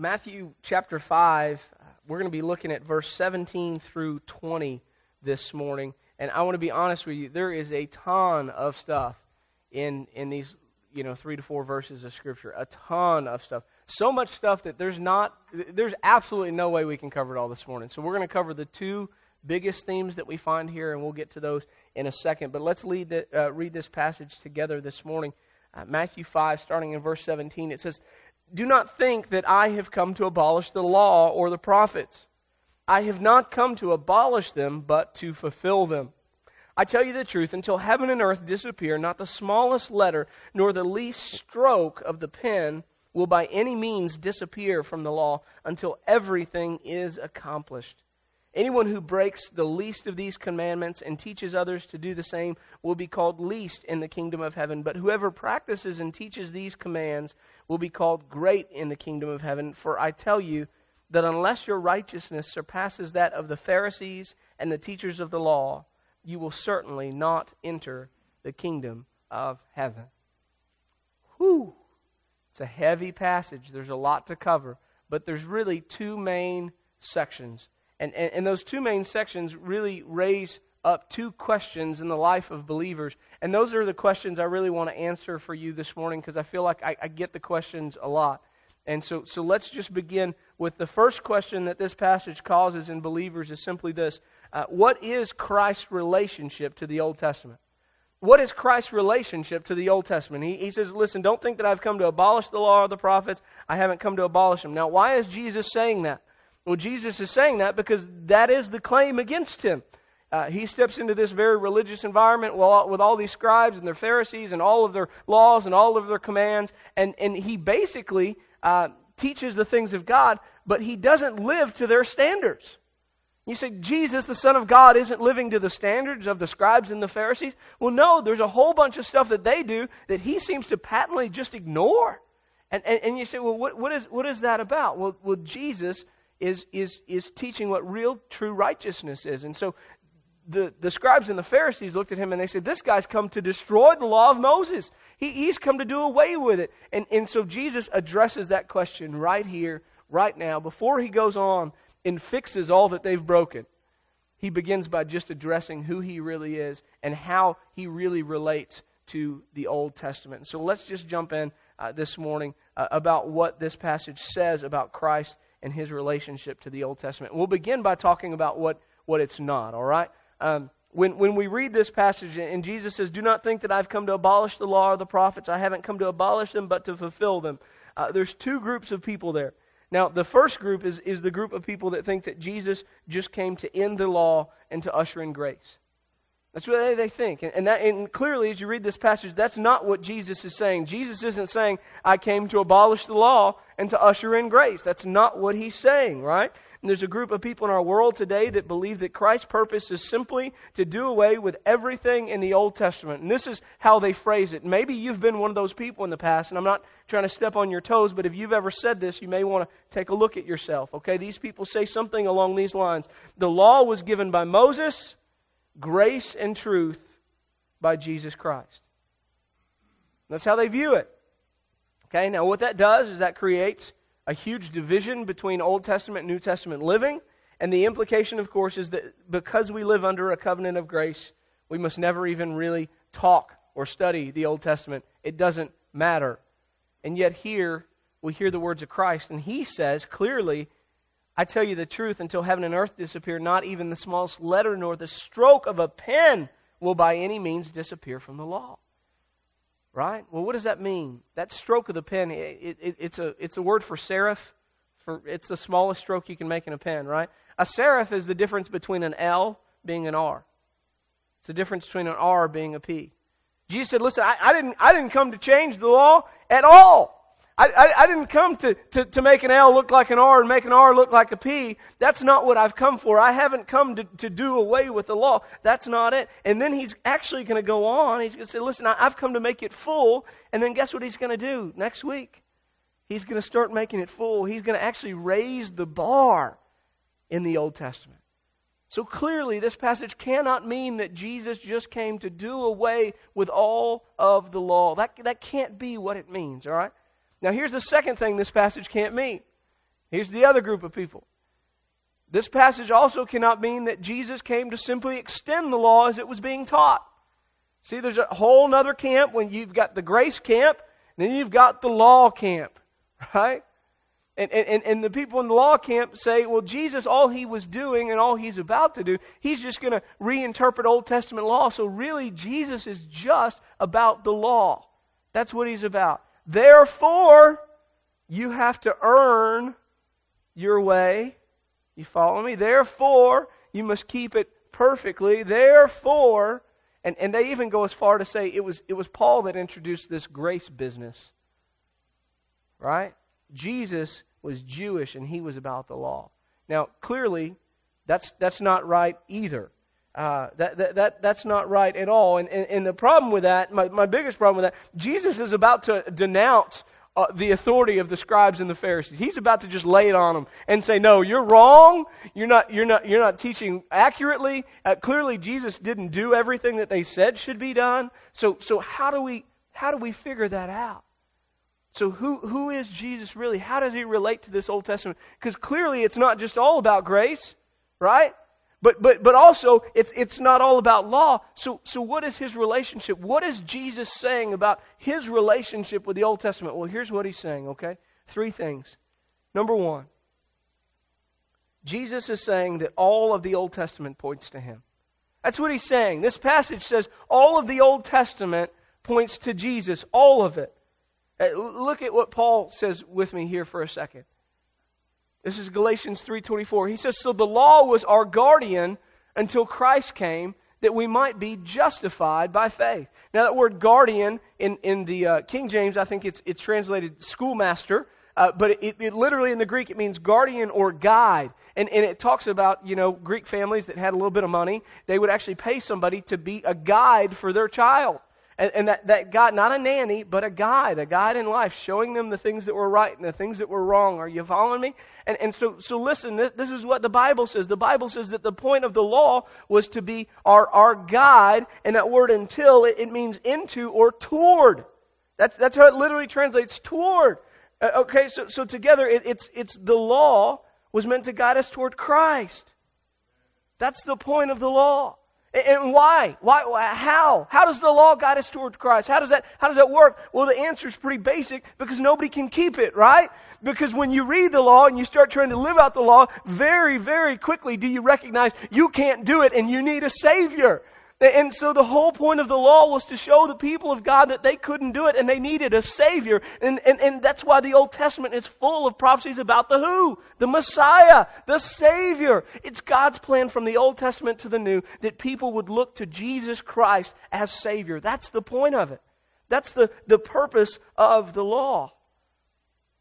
Matthew chapter 5, we're going to be looking at verse 17 through 20 this morning. And I want to be honest with you, there is a ton of stuff in, in these, you know, three to four verses of Scripture. A ton of stuff. So much stuff that there's not, there's absolutely no way we can cover it all this morning. So we're going to cover the two biggest themes that we find here, and we'll get to those in a second. But let's lead the, uh, read this passage together this morning. Uh, Matthew 5, starting in verse 17, it says, do not think that I have come to abolish the law or the prophets. I have not come to abolish them, but to fulfill them. I tell you the truth, until heaven and earth disappear, not the smallest letter nor the least stroke of the pen will by any means disappear from the law until everything is accomplished. Anyone who breaks the least of these commandments and teaches others to do the same will be called least in the kingdom of heaven. But whoever practices and teaches these commands will be called great in the kingdom of heaven. For I tell you that unless your righteousness surpasses that of the Pharisees and the teachers of the law, you will certainly not enter the kingdom of heaven. Whew! It's a heavy passage. There's a lot to cover. But there's really two main sections and, and, and those two main sections really raise up two questions in the life of believers. And those are the questions I really want to answer for you this morning because I feel like I, I get the questions a lot. And so, so let's just begin with the first question that this passage causes in believers is simply this uh, What is Christ's relationship to the Old Testament? What is Christ's relationship to the Old Testament? He, he says, Listen, don't think that I've come to abolish the law or the prophets. I haven't come to abolish them. Now, why is Jesus saying that? Well, Jesus is saying that because that is the claim against him. Uh, he steps into this very religious environment with all these scribes and their Pharisees and all of their laws and all of their commands, and, and he basically uh, teaches the things of God, but he doesn't live to their standards. You say, Jesus, the Son of God, isn't living to the standards of the scribes and the Pharisees? Well, no, there's a whole bunch of stuff that they do that he seems to patently just ignore. And, and, and you say, well, what, what, is, what is that about? Well, well, Jesus is, is, is teaching what real, true righteousness is. And so the, the scribes and the Pharisees looked at him and they said, This guy's come to destroy the law of Moses. He, he's come to do away with it. And, and so Jesus addresses that question right here, right now, before he goes on and fixes all that they've broken. He begins by just addressing who he really is and how he really relates to the Old Testament. So let's just jump in uh, this morning uh, about what this passage says about Christ and his relationship to the Old Testament. We'll begin by talking about what, what it's not, all right? Um, when, when we read this passage and Jesus says, Do not think that I've come to abolish the law or the prophets. I haven't come to abolish them, but to fulfill them. Uh, there's two groups of people there. Now, the first group is, is the group of people that think that Jesus just came to end the law and to usher in grace. That's what they think. And, that, and clearly, as you read this passage, that's not what Jesus is saying. Jesus isn't saying, I came to abolish the law and to usher in grace. That's not what he's saying, right? And there's a group of people in our world today that believe that Christ's purpose is simply to do away with everything in the Old Testament. And this is how they phrase it. Maybe you've been one of those people in the past, and I'm not trying to step on your toes, but if you've ever said this, you may want to take a look at yourself, okay? These people say something along these lines. The law was given by Moses, grace and truth by Jesus Christ. That's how they view it. Okay, now what that does is that creates a huge division between Old Testament and New Testament living. And the implication, of course, is that because we live under a covenant of grace, we must never even really talk or study the Old Testament. It doesn't matter. And yet, here we hear the words of Christ, and he says clearly I tell you the truth, until heaven and earth disappear, not even the smallest letter nor the stroke of a pen will by any means disappear from the law. Right? Well, what does that mean? That stroke of the pen, it, it, it's, a, it's a word for serif. For, it's the smallest stroke you can make in a pen, right? A serif is the difference between an L being an R. It's the difference between an R being a P. Jesus said, listen, I, I, didn't, I didn't come to change the law at all. I, I, I, didn't come to, to, to make an L look like an R and make an R look like a P. That's not what I've come for. I haven't come to, to do away with the law. That's not it. And then he's actually going to go on. He's going to say, listen, I, I've come to make it full. And then guess what he's going to do next week? He's going to start making it full. He's going to actually raise the bar in the Old Testament. So clearly, this passage cannot mean that Jesus just came to do away with all of the law. That, that can't be what it means, all right? Now, here's the second thing this passage can't mean Here's the other group of people. This passage also cannot mean that Jesus came to simply extend the law as it was being taught. See, there's a whole other camp when you've got the grace camp, then you've got the law camp, right? And, and, and the people in the law camp say, well, Jesus, all he was doing and all he's about to do, he's just going to reinterpret Old Testament law. So really, Jesus is just about the law. That's what he's about. Therefore, you have to earn your way. You follow me? Therefore, you must keep it perfectly. Therefore, and, and they even go as far to say it was, it was Paul that introduced this grace business. Right? Jesus was Jewish and he was about the law. Now, clearly, that's, that's not right either. Uh, that, that, that, that's not right at all. And, and, and the problem with that, my, my biggest problem with that, Jesus is about to denounce uh, the authority of the scribes and the Pharisees. He's about to just lay it on them and say, "No, you're wrong. You're not. You're not. You're not teaching accurately. Uh, clearly, Jesus didn't do everything that they said should be done. So, so how do we how do we figure that out? So, who who is Jesus really? How does he relate to this Old Testament? Because clearly, it's not just all about grace, right? But, but, but also, it's, it's not all about law. So, so what is his relationship? What is Jesus saying about his relationship with the Old Testament? Well, here's what he's saying, okay? Three things. Number one, Jesus is saying that all of the Old Testament points to him. That's what he's saying. This passage says all of the Old Testament points to Jesus, all of it. Uh, look at what Paul says with me here for a second. This is Galatians 3:24. He says, "So the law was our guardian until Christ came, that we might be justified by faith." Now, that word guardian in in the uh, King James, I think it's it's translated schoolmaster. Uh, but it, it, literally in the Greek it means guardian or guide, and and it talks about you know Greek families that had a little bit of money, they would actually pay somebody to be a guide for their child. And, and that, that God, not a nanny, but a guide, a guide in life, showing them the things that were right and the things that were wrong. Are you following me? And, and so, so listen, this, this is what the Bible says. The Bible says that the point of the law was to be our, our guide, and that word until, it, it means into or toward. That's, that's how it literally translates, toward. Uh, okay, so, so together, it, it's, it's the law was meant to guide us toward Christ. That's the point of the law. And why? Why? How? How does the law guide us toward Christ? How does that? How does that work? Well, the answer is pretty basic because nobody can keep it, right? Because when you read the law and you start trying to live out the law, very, very quickly do you recognize you can't do it and you need a savior. And so the whole point of the law was to show the people of God that they couldn't do it and they needed a Savior. And, and, and that's why the Old Testament is full of prophecies about the who? The Messiah, the Savior. It's God's plan from the Old Testament to the New that people would look to Jesus Christ as Savior. That's the point of it. That's the, the purpose of the law.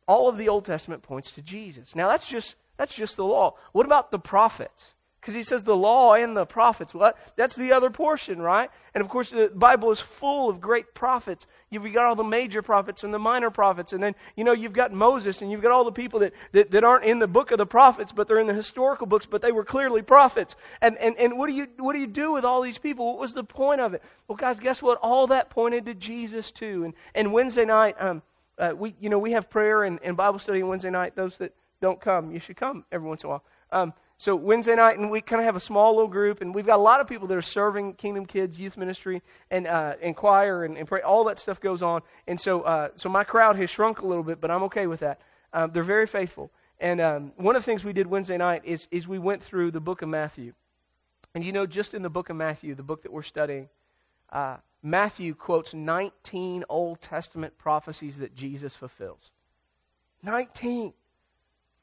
All of the Old Testament points to Jesus. Now that's just, that's just the law. What about the prophets? Because he says the law and the prophets. What? That's the other portion, right? And of course, the Bible is full of great prophets. You've got all the major prophets and the minor prophets. And then, you know, you've got Moses and you've got all the people that, that, that aren't in the book of the prophets, but they're in the historical books, but they were clearly prophets. And, and, and what do you, what do you do with all these people? What was the point of it? Well, guys, guess what? All that pointed to Jesus too. And, and Wednesday night, um, uh, we, you know, we have prayer and, and Bible study Wednesday night. Those that don't come, you should come every once in a while. Um, so Wednesday night, and we kind of have a small little group, and we've got a lot of people that are serving Kingdom Kids Youth Ministry and uh, and choir and, and pray. All that stuff goes on, and so uh, so my crowd has shrunk a little bit, but I'm okay with that. Um, they're very faithful, and um, one of the things we did Wednesday night is is we went through the book of Matthew, and you know, just in the book of Matthew, the book that we're studying, uh, Matthew quotes 19 Old Testament prophecies that Jesus fulfills. 19.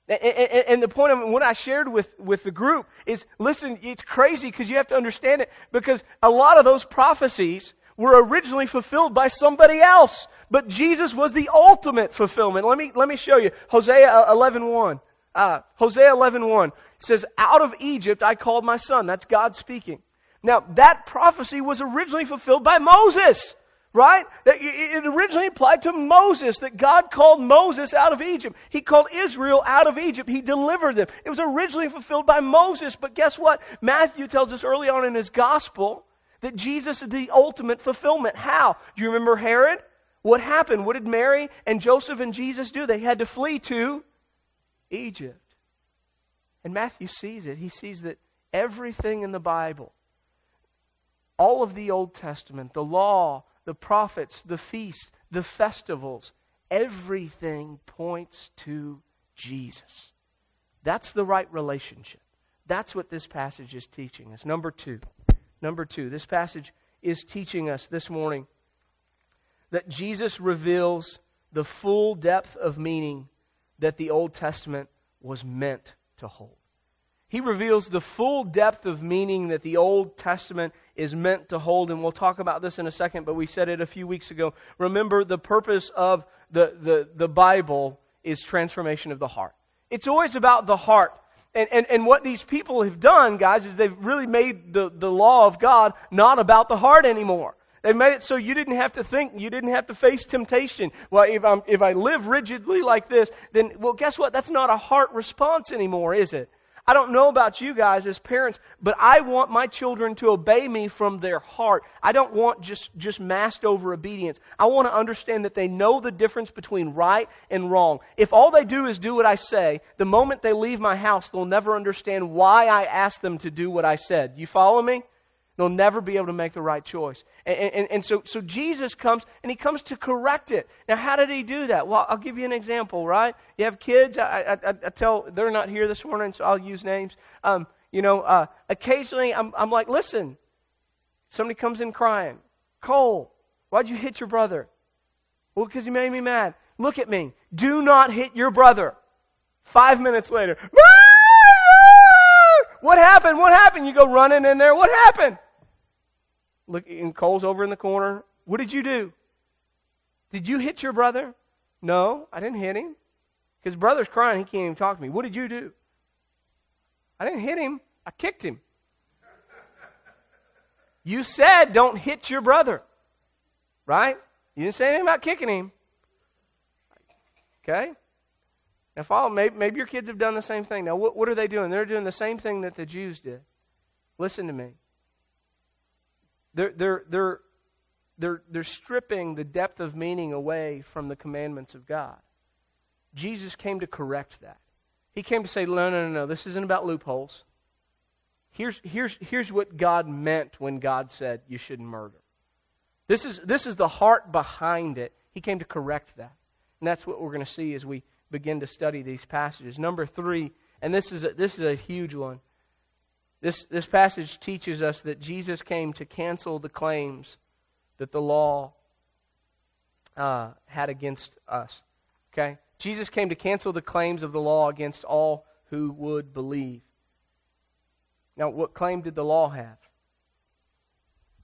And the point of what I shared with, with the group is listen, it's crazy because you have to understand it because a lot of those prophecies were originally fulfilled by somebody else. But Jesus was the ultimate fulfillment. Let me, let me show you. Hosea 11.1. Uh, Hosea 11.1 says, Out of Egypt I called my son. That's God speaking. Now, that prophecy was originally fulfilled by Moses. Right? It originally applied to Moses, that God called Moses out of Egypt. He called Israel out of Egypt. He delivered them. It was originally fulfilled by Moses, but guess what? Matthew tells us early on in his gospel that Jesus is the ultimate fulfillment. How? Do you remember Herod? What happened? What did Mary and Joseph and Jesus do? They had to flee to Egypt. And Matthew sees it. He sees that everything in the Bible, all of the Old Testament, the law, the prophets, the feasts, the festivals, everything points to Jesus. That's the right relationship. That's what this passage is teaching us. Number two. Number two, this passage is teaching us this morning that Jesus reveals the full depth of meaning that the Old Testament was meant to hold. He reveals the full depth of meaning that the Old Testament is meant to hold, and we'll talk about this in a second, but we said it a few weeks ago. Remember, the purpose of the, the, the Bible is transformation of the heart. It's always about the heart. And, and, and what these people have done, guys, is they've really made the, the law of God not about the heart anymore. They made it so you didn't have to think, you didn't have to face temptation. Well, if, I'm, if I live rigidly like this, then, well, guess what? That's not a heart response anymore, is it? I don't know about you guys as parents, but I want my children to obey me from their heart. I don't want just, just masked over obedience. I want to understand that they know the difference between right and wrong. If all they do is do what I say, the moment they leave my house, they'll never understand why I asked them to do what I said. You follow me? They'll never be able to make the right choice. And, and, and, so, so Jesus comes and he comes to correct it. Now, how did he do that? Well, I'll give you an example, right? You have kids. I, I, I tell, they're not here this morning, so I'll use names. Um, you know, uh, occasionally I'm, I'm like, listen, somebody comes in crying. Cole, why'd you hit your brother? Well, because he made me mad. Look at me. Do not hit your brother. Five minutes later, what happened? What happened? You go running in there. What happened? Look, and Cole's over in the corner. What did you do? Did you hit your brother? No, I didn't hit him. His brother's crying. He can't even talk to me. What did you do? I didn't hit him. I kicked him. You said don't hit your brother. Right? You didn't say anything about kicking him. Okay? Now, follow. Maybe, maybe your kids have done the same thing. Now, what, what are they doing? They're doing the same thing that the Jews did. Listen to me. They're, they're, they're, they're, they're stripping the depth of meaning away from the commandments of God. Jesus came to correct that. He came to say, no, no, no, no, this isn't about loopholes. Here's, here's, here's what God meant when God said you shouldn't murder. This is, this is the heart behind it. He came to correct that. And that's what we're going to see as we begin to study these passages. Number three, and this is a, this is a huge one. This, this passage teaches us that Jesus came to cancel the claims that the law uh, had against us. Okay? Jesus came to cancel the claims of the law against all who would believe. Now, what claim did the law have?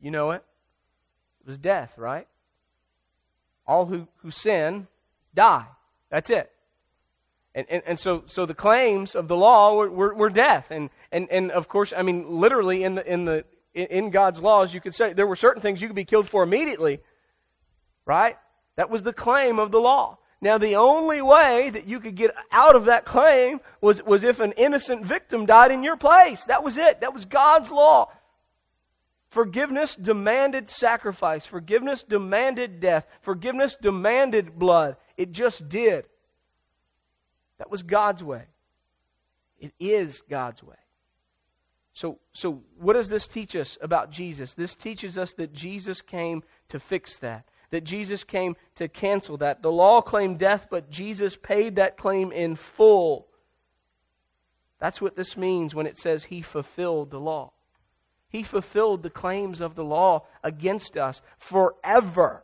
You know it. It was death, right? All who, who sin die. That's it. And, and, and, so, so the claims of the law were, were, were, death. And, and, and of course, I mean, literally in, the, in, the, in God's laws, you could say there were certain things you could be killed for immediately. Right? That was the claim of the law. Now, the only way that you could get out of that claim was, was if an innocent victim died in your place. That was it. That was God's law. Forgiveness demanded sacrifice. Forgiveness demanded death. Forgiveness demanded blood. It just did. That was God's way. It is God's way. So, so what does this teach us about Jesus? This teaches us that Jesus came to fix that. That Jesus came to cancel that. The law claimed death, but Jesus paid that claim in full. That's what this means when it says he fulfilled the law. He fulfilled the claims of the law against us forever.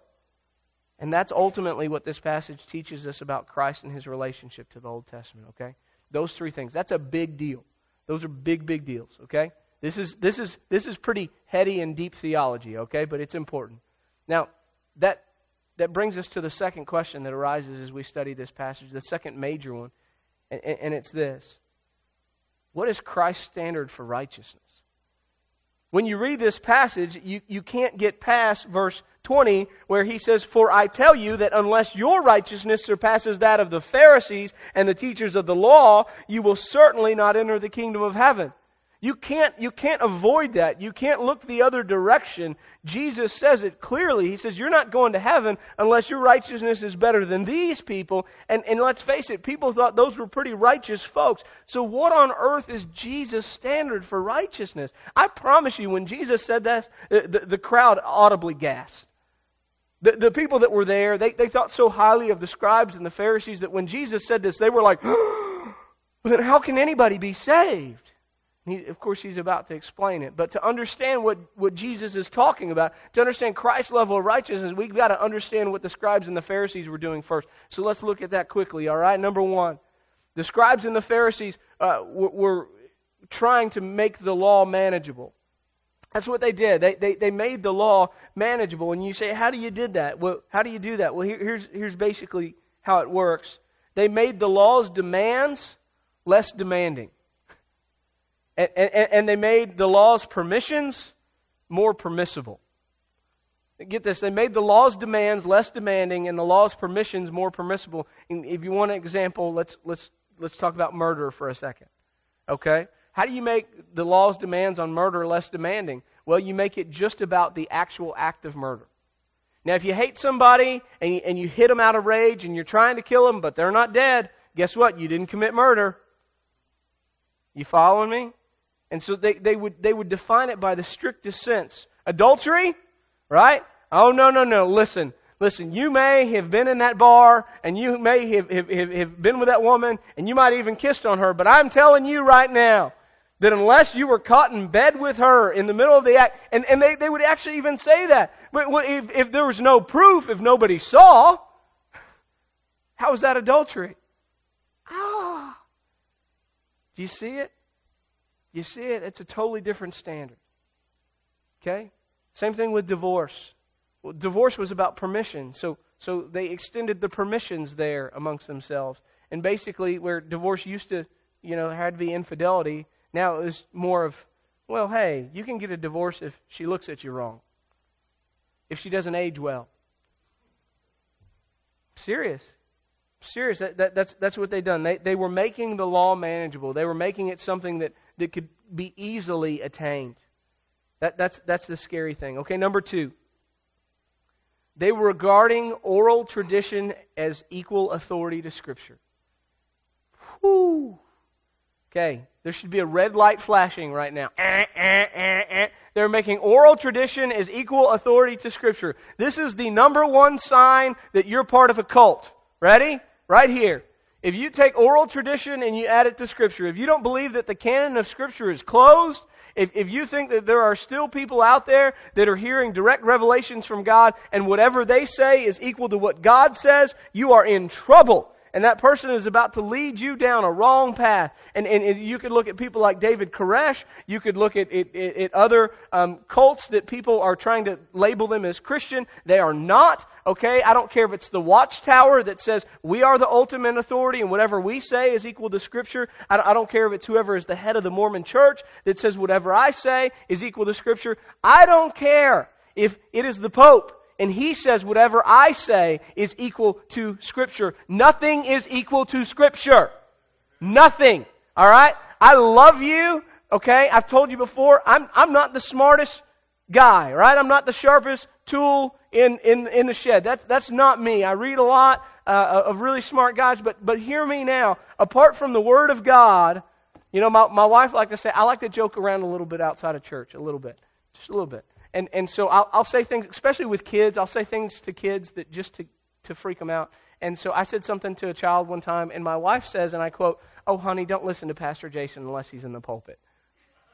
And that's ultimately what this passage teaches us about Christ and his relationship to the Old Testament, okay? Those three things. That's a big deal. Those are big, big deals, okay? This is, this is, this is pretty heady and deep theology, okay? But it's important. Now, that, that brings us to the second question that arises as we study this passage, the second major one, and, and it's this What is Christ's standard for righteousness? When you read this passage, you, you can't get past verse 20 where he says, For I tell you that unless your righteousness surpasses that of the Pharisees and the teachers of the law, you will certainly not enter the kingdom of heaven. You can't, you can't avoid that. You can't look the other direction. Jesus says it clearly. He says, You're not going to heaven unless your righteousness is better than these people. And, and let's face it, people thought those were pretty righteous folks. So, what on earth is Jesus' standard for righteousness? I promise you, when Jesus said that, the, the crowd audibly gasped. The, the people that were there, they, they thought so highly of the scribes and the Pharisees that when Jesus said this, they were like, then how can anybody be saved? He, of course, he's about to explain it. But to understand what, what Jesus is talking about, to understand Christ's level of righteousness, we've got to understand what the scribes and the Pharisees were doing first. So let's look at that quickly, all right? Number one, the scribes and the Pharisees uh, were, were trying to make the law manageable. That's what they did. They, they, they made the law manageable. And you say, how do you did that? Well, how do you do that? Well, here, here's, here's basically how it works. They made the law's demands less demanding. And, and, and they made the law's permissions more permissible. Get this, they made the law's demands less demanding and the law's permissions more permissible. And if you want an example, let's, let's, let's talk about murder for a second. Okay? How do you make the law's demands on murder less demanding? Well, you make it just about the actual act of murder. Now, if you hate somebody and you, and you hit them out of rage and you're trying to kill them, but they're not dead, guess what? You didn't commit murder. You following me? And so they, they, would, they would define it by the strictest sense. Adultery, right? Oh, no, no, no. Listen, listen, you may have been in that bar and you may have, have, have, been with that woman and you might even kissed on her, but I'm telling you right now that unless you were caught in bed with her in the middle of the act, and, and they, they would actually even say that. But if, if there was no proof, if nobody saw, how is that adultery? Ah. Do you see it? You see it? It's a totally different standard. Okay? Same thing with divorce. Well, divorce was about permission, so so they extended the permissions there amongst themselves. And basically, where divorce used to, you know, had to be infidelity, now it was more of, well, hey, you can get a divorce if she looks at you wrong, if she doesn't age well. Serious. Serious. That, that, that's, that's what they done. They, they were making the law manageable. They were making it something that that could be easily attained. That, that's, that's the scary thing. Okay, number two. They were regarding oral tradition as equal authority to Scripture. Whew. Okay, there should be a red light flashing right now. Eh, eh, eh, They're making oral tradition as equal authority to Scripture. This is the number one sign that you're part of a cult. Ready? Right here. If you take oral tradition and you add it to Scripture, if you don't believe that the canon of Scripture is closed, if, if you think that there are still people out there that are hearing direct revelations from God and whatever they say is equal to what God says, you are in trouble and that person is about to lead you down a wrong path. And, and, you could look at people like David Koresh. You could look at, at, at other um, cults that people are trying to label them as Christian. They are not. Okay, I don't care if it's the Watchtower that says we are the ultimate authority and whatever we say is equal to Scripture. I I don't care if it's whoever is the head of the Mormon Church that says whatever I say is equal to Scripture. I don't care if it is the Pope and he says whatever I say is equal to Scripture. Nothing is equal to Scripture. Nothing. Alright? I love you. Okay? I've told you before, I'm, I'm not the smartest guy, right? I'm not the sharpest tool in, in, in the shed. That's, that's not me. I read a lot uh, of really smart guys, but, but hear me now. Apart from the Word of God, you know, my, my wife like to say, I like to joke around a little bit outside of church, a little bit. Just a little bit. And, and so I'll, I'll say things, especially with kids, I'll say things to kids that just to, to freak them out. And so I said something to a child one time, and my wife says, and I quote, Oh, honey, don't listen to Pastor Jason unless he's in the pulpit.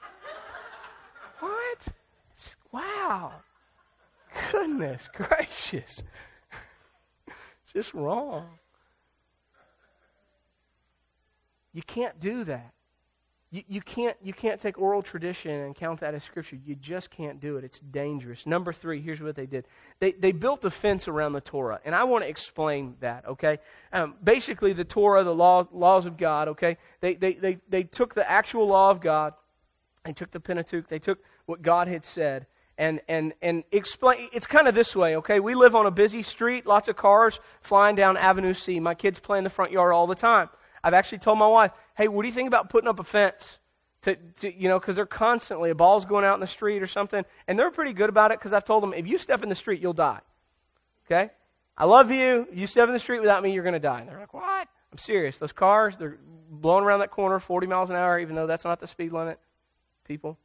what? Wow. Goodness gracious. it's just wrong. You can't do that. You, you, can't, you can't take oral tradition and count that as scripture. You just can't do it. It's dangerous. Number three, here's what they did. They, they built a fence around the Torah. And I want to explain that, okay? Um, basically, the Torah, the law, laws of God, okay? They, they, they, they took the actual law of God, they took the Pentateuch, they took what God had said, and, and, and explain, it's kind of this way, okay? We live on a busy street, lots of cars flying down Avenue C. My kids play in the front yard all the time. I've actually told my wife, hey, what do you think about putting up a fence? To, to you know, because they're constantly a ball's going out in the street or something, and they're pretty good about it. Because I've told them, if you step in the street, you'll die. Okay, I love you. You step in the street without me, you're going to die. And they're like, what? I'm serious. Those cars, they're blowing around that corner 40 miles an hour, even though that's not the speed limit. People,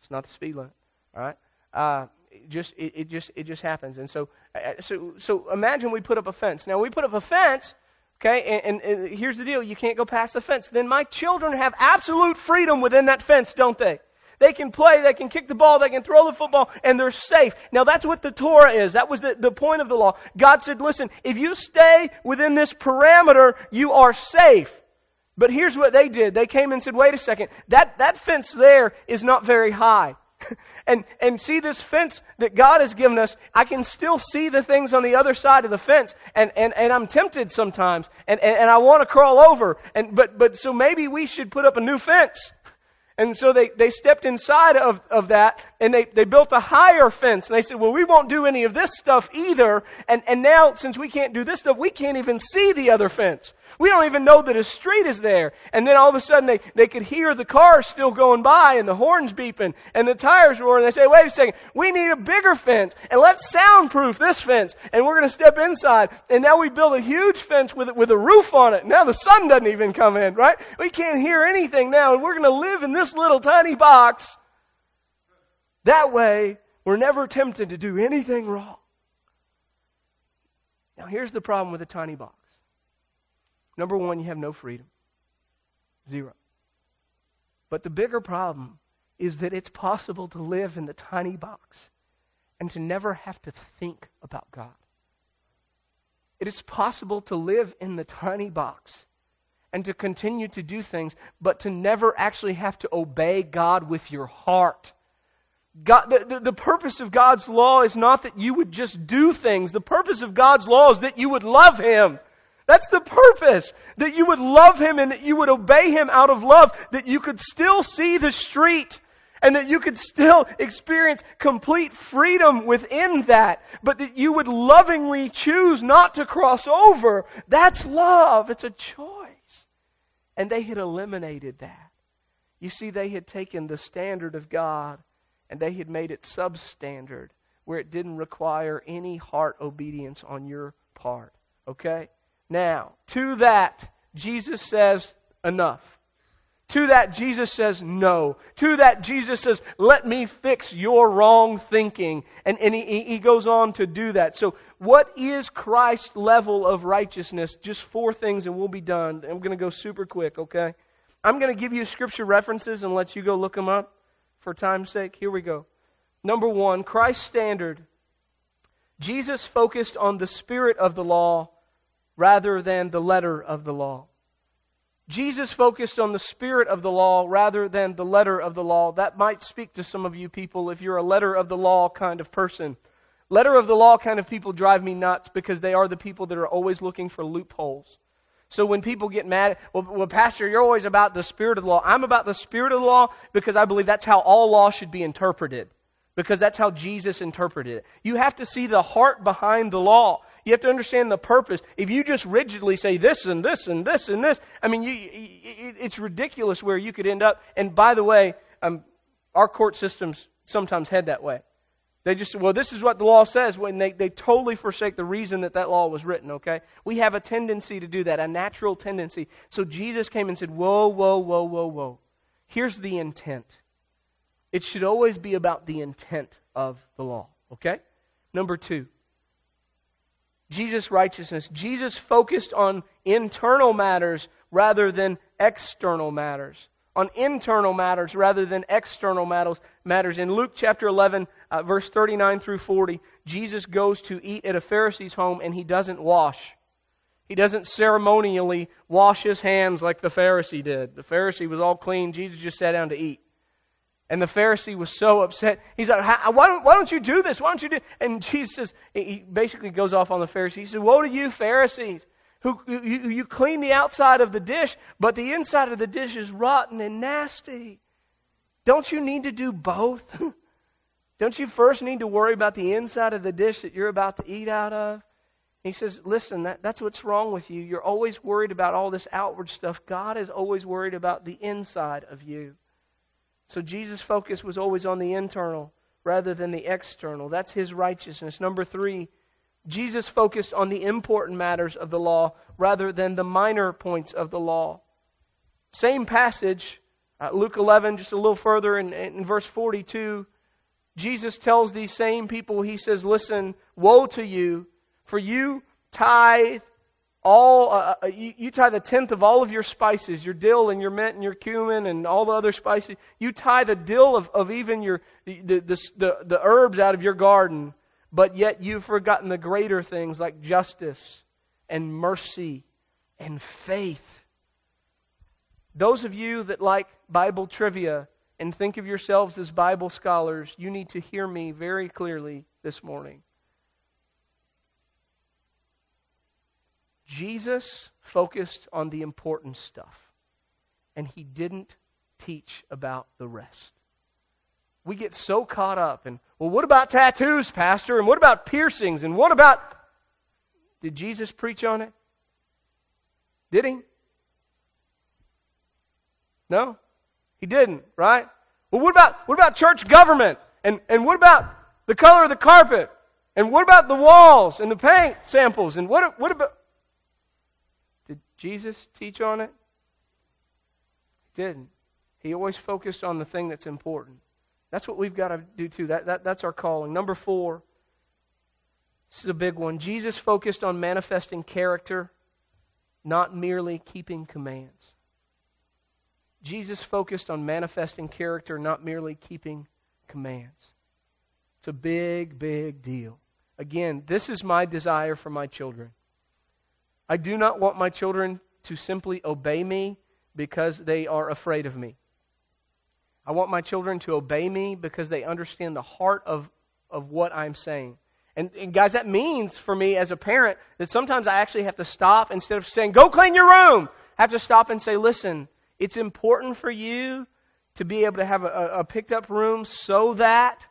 it's not the speed limit. All right. Uh, it just it, it just it just happens. And so uh, so so imagine we put up a fence. Now we put up a fence. Okay, and, and, and here's the deal: you can't go past the fence. Then my children have absolute freedom within that fence, don't they? They can play, they can kick the ball, they can throw the football, and they're safe. Now that's what the Torah is. That was the, the point of the law. God said, listen, if you stay within this parameter, you are safe. But here's what they did. They came and said, wait a second, that, that fence there is not very high. and, and see this fence that God has given us, I can still see the things on the other side of the fence, and, and, and I'm tempted sometimes, and, and, and I want to crawl over, and, but, but so maybe we should put up a new fence. And so they, they stepped inside of, of that and they, they built a higher fence. And they said, well, we won't do any of this stuff either. And, and now, since we can't do this stuff, we can't even see the other fence. We don't even know that a street is there. And then all of a sudden they, they could hear the cars still going by and the horns beeping and the tires roaring. They say, wait a second, we need a bigger fence and let's soundproof this fence. And we're going to step inside. And now we build a huge fence with, with a roof on it. Now the sun doesn't even come in, right? We can't hear anything now and we're going to live in this little tiny box. That way, we're never tempted to do anything wrong. Now here's the problem with a tiny box. Number one, you have no freedom. Zero. But the bigger problem is that it's possible to live in the tiny box and to never have to think about God. It is possible to live in the tiny box and to continue to do things, but to never actually have to obey God with your heart. God, the, the, the, purpose of God's law is not that you would just do things. The purpose of God's law is that you would love Him. That's the purpose. That you would love Him and that you would obey Him out of love. That you could still see the street and that you could still experience complete freedom within that. But that you would lovingly choose not to cross over. That's love. It's a choice. And they had eliminated that. You see, they had taken the standard of God and they had made it substandard where it didn't require any heart obedience on your part. Okay? Now, to that, Jesus says, enough. To that, Jesus says, no. To that, Jesus says, let me fix your wrong thinking. And, and he, he goes on to do that. So, what is Christ's level of righteousness? Just four things and we'll be done. I'm going to go super quick, okay? I'm going to give you scripture references and let you go look them up for time's sake. Here we go. Number one, Christ's standard. Jesus focused on the spirit of the law rather than the letter of the law. Jesus focused on the spirit of the law rather than the letter of the law. That might speak to some of you people if you're a letter of the law kind of person. Letter of the law kind of people drive me nuts because they are the people that are always looking for loopholes. So when people get mad, well, well, Pastor, you're always about the spirit of the law. I'm about the spirit of the law because I believe that's how all law should be interpreted. Because that's how Jesus interpreted it. You have to see the heart behind the law. You have to understand the purpose. If you just rigidly say this and this and this and this, I mean, you, it's ridiculous where you could end up. And by the way, um, our court systems sometimes head that way. They just, well, this is what the law says when they, they totally forsake the reason that that law was written, okay? We have a tendency to do that, a natural tendency. So Jesus came and said, whoa, whoa, whoa, whoa, whoa. Here's the intent. It should always be about the intent of the law, okay? Number two, Jesus' righteousness. Jesus focused on internal matters rather than external matters. On internal matters rather than external matters. In Luke chapter 11, uh, verse 39 through 40, Jesus goes to eat at a Pharisee's home and he doesn't wash. He doesn't ceremonially wash his hands like the Pharisee did. The Pharisee was all clean. Jesus just sat down to eat. And the Pharisee was so upset. He's like, why don't, why don't you do this? Why don't you do And Jesus says, he basically goes off on the Pharisee. He said, Woe to you, Pharisees, who you, you clean the outside of the dish, but the inside of the dish is rotten and nasty. Don't you need to do both? don't you first need to worry about the inside of the dish that you're about to eat out of? He says, Listen, that, that's what's wrong with you. You're always worried about all this outward stuff. God is always worried about the inside of you. So Jesus' focus was always on the internal rather than the external. That's his righteousness. Number three, Jesus focused on the important matters of the law rather than the minor points of the law. Same passage, uh, Luke 11, just a little further in, in verse 42, Jesus tells these same people, He says, Listen, woe to you, for you tithe all, uh, uh, you, you tithe tenth of all of your spices, your dill and your mint and your cumin and all the other spices. You tithe a dill of, of even your, the, the, the, the herbs out of your garden, but yet you've forgotten the greater things like justice and mercy and faith. Those of you that like Bible trivia and think of yourselves as Bible scholars, you need to hear me very clearly this morning. Jesus focused on the important stuff, and he didn't teach about the rest. We get so caught up in, well, what about tattoos, Pastor? And what about piercings? And what about. Did Jesus preach on it? Did he? No? He didn't, right? Well, what about, what about church government? And, and what about the color of the carpet? And what about the walls and the paint samples? And what, what about. Did Jesus teach on it? He didn't. He always focused on the thing that's important. That's what we've got to do too. That, that, that's our calling. Number four. This is a big one. Jesus focused on manifesting character, not merely keeping commands. Jesus focused on manifesting character, not merely keeping commands. It's a big, big deal. Again, this is my desire for my children. I do not want my children to simply obey me because they are afraid of me. I want my children to obey me because they understand the heart of, of what I'm saying. And, and, guys, that means for me as a parent that sometimes I actually have to stop instead of saying, go clean your room. I have to stop and say, listen, it's important for you to be able to have a, a picked up room so that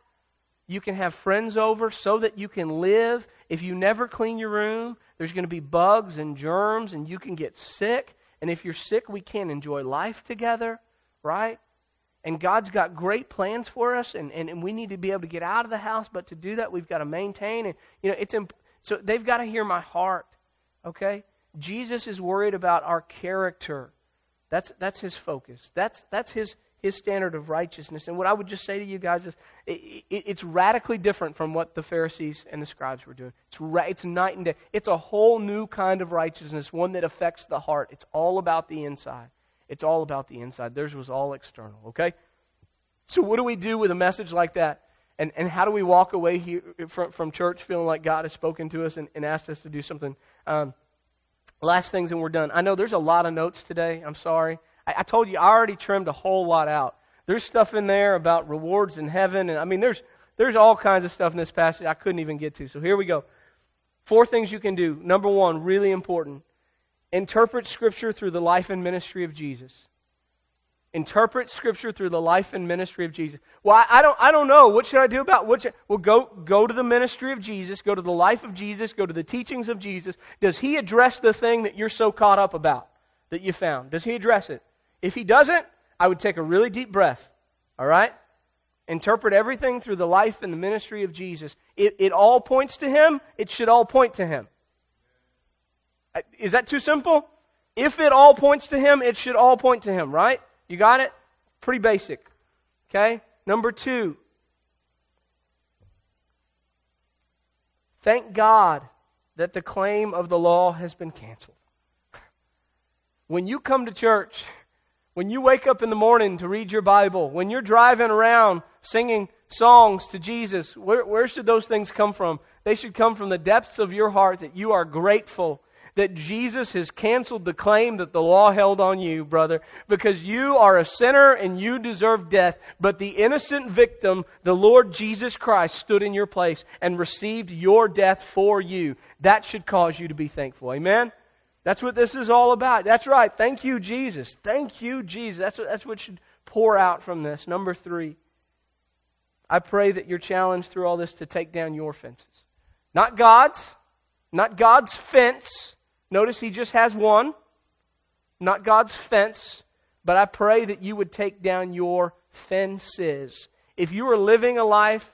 you can have friends over, so that you can live. If you never clean your room, there's going to be bugs and germs, and you can get sick. And if you're sick, we can't enjoy life together, right? And God's got great plans for us, and, and, and we need to be able to get out of the house. But to do that, we've got to maintain. And you know, it's imp- so they've got to hear my heart. Okay, Jesus is worried about our character. That's that's his focus. That's that's his his standard of righteousness. And what I would just say to you guys is it, it, it's radically different from what the Pharisees and the scribes were doing. It's, ra- it's night and day. It's a whole new kind of righteousness, one that affects the heart. It's all about the inside. It's all about the inside. Theirs was all external, okay? So, what do we do with a message like that? And, and how do we walk away here from, from church feeling like God has spoken to us and, and asked us to do something? Um, last things and we're done. I know there's a lot of notes today. I'm sorry. I, I told you I already trimmed a whole lot out. There's stuff in there about rewards in heaven, and I mean there's there's all kinds of stuff in this passage I couldn't even get to. So here we go. Four things you can do. Number one, really important. Interpret Scripture through the life and ministry of Jesus. Interpret Scripture through the life and ministry of Jesus. Well, I, don't, I don't know. What should I do about what? Should, well, go, go to the ministry of Jesus. Go to the life of Jesus. Go to the teachings of Jesus. Does He address the thing that you're so caught up about that you found? Does He address it? If He doesn't, I would take a really deep breath. All right? Interpret everything through the life and the ministry of Jesus. It, it all points to Him. It should all point to Him. Is that too simple? If it all points to Him, it should all point to Him, right? You got it? Pretty basic. Okay? Number two. Thank God that the claim of the law has been canceled. When you come to church, when you wake up in the morning to read your Bible, when you're driving around singing songs to Jesus, where, where should those things come from? They should come from the depths of your heart that you are grateful that Jesus has canceled the claim that the law held on you, brother, because you are a sinner and you deserve death. But the innocent victim, the Lord Jesus Christ, stood in your place and received your death for you. That should cause you to be thankful. Amen? That's what this is all about. That's right. Thank you, Jesus. Thank you, Jesus. That's what, that's what should pour out from this. Number three. I pray that you're challenged through all this to take down your fences. Not God's, not God's fence, Notice he just has one, not God's fence, But I pray that you would take down your fences. If you are living a life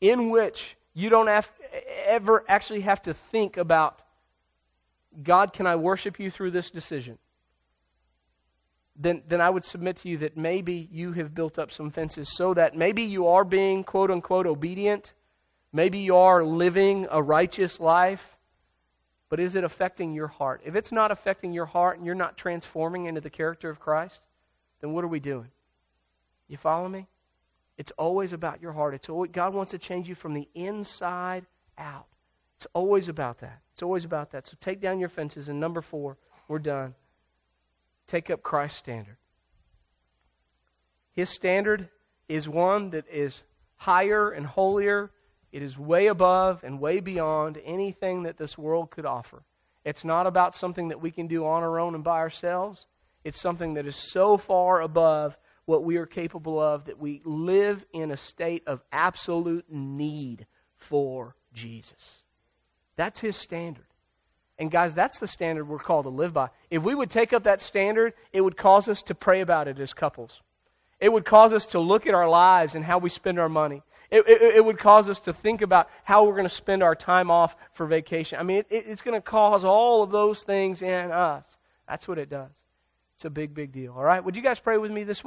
in which you don't have, ever actually have to think about, God, can I worship you through this decision? Then, then I would submit to you that maybe you have built up some fences so that maybe you are being quote unquote obedient. Maybe you are living a righteous life. But is it affecting your heart? If it's not affecting your heart and you're not transforming into the character of Christ, then what are we doing? You follow me? It's always about your heart. It's always, God wants to change you from the inside out. It's always about that. It's always about that. So take down your fences. And number four, we're done. Take up Christ's standard. His standard is one that is higher and holier. It is way above and way beyond anything that this world could offer. It's not about something that we can do on our own and by ourselves. It's something that is so far above what we are capable of that we live in a state of absolute need for Jesus. That's his standard. And guys, that's the standard we're called to live by. If we would take up that standard, it would cause us to pray about it as couples. It would cause us to look at our lives and how we spend our money. It, it, it would cause us to think about how we're going to spend our time off for vacation. I mean, it, it's going to cause all of those things in us. That's what it does. It's a big, big deal. All right? Would you guys pray with me this morning?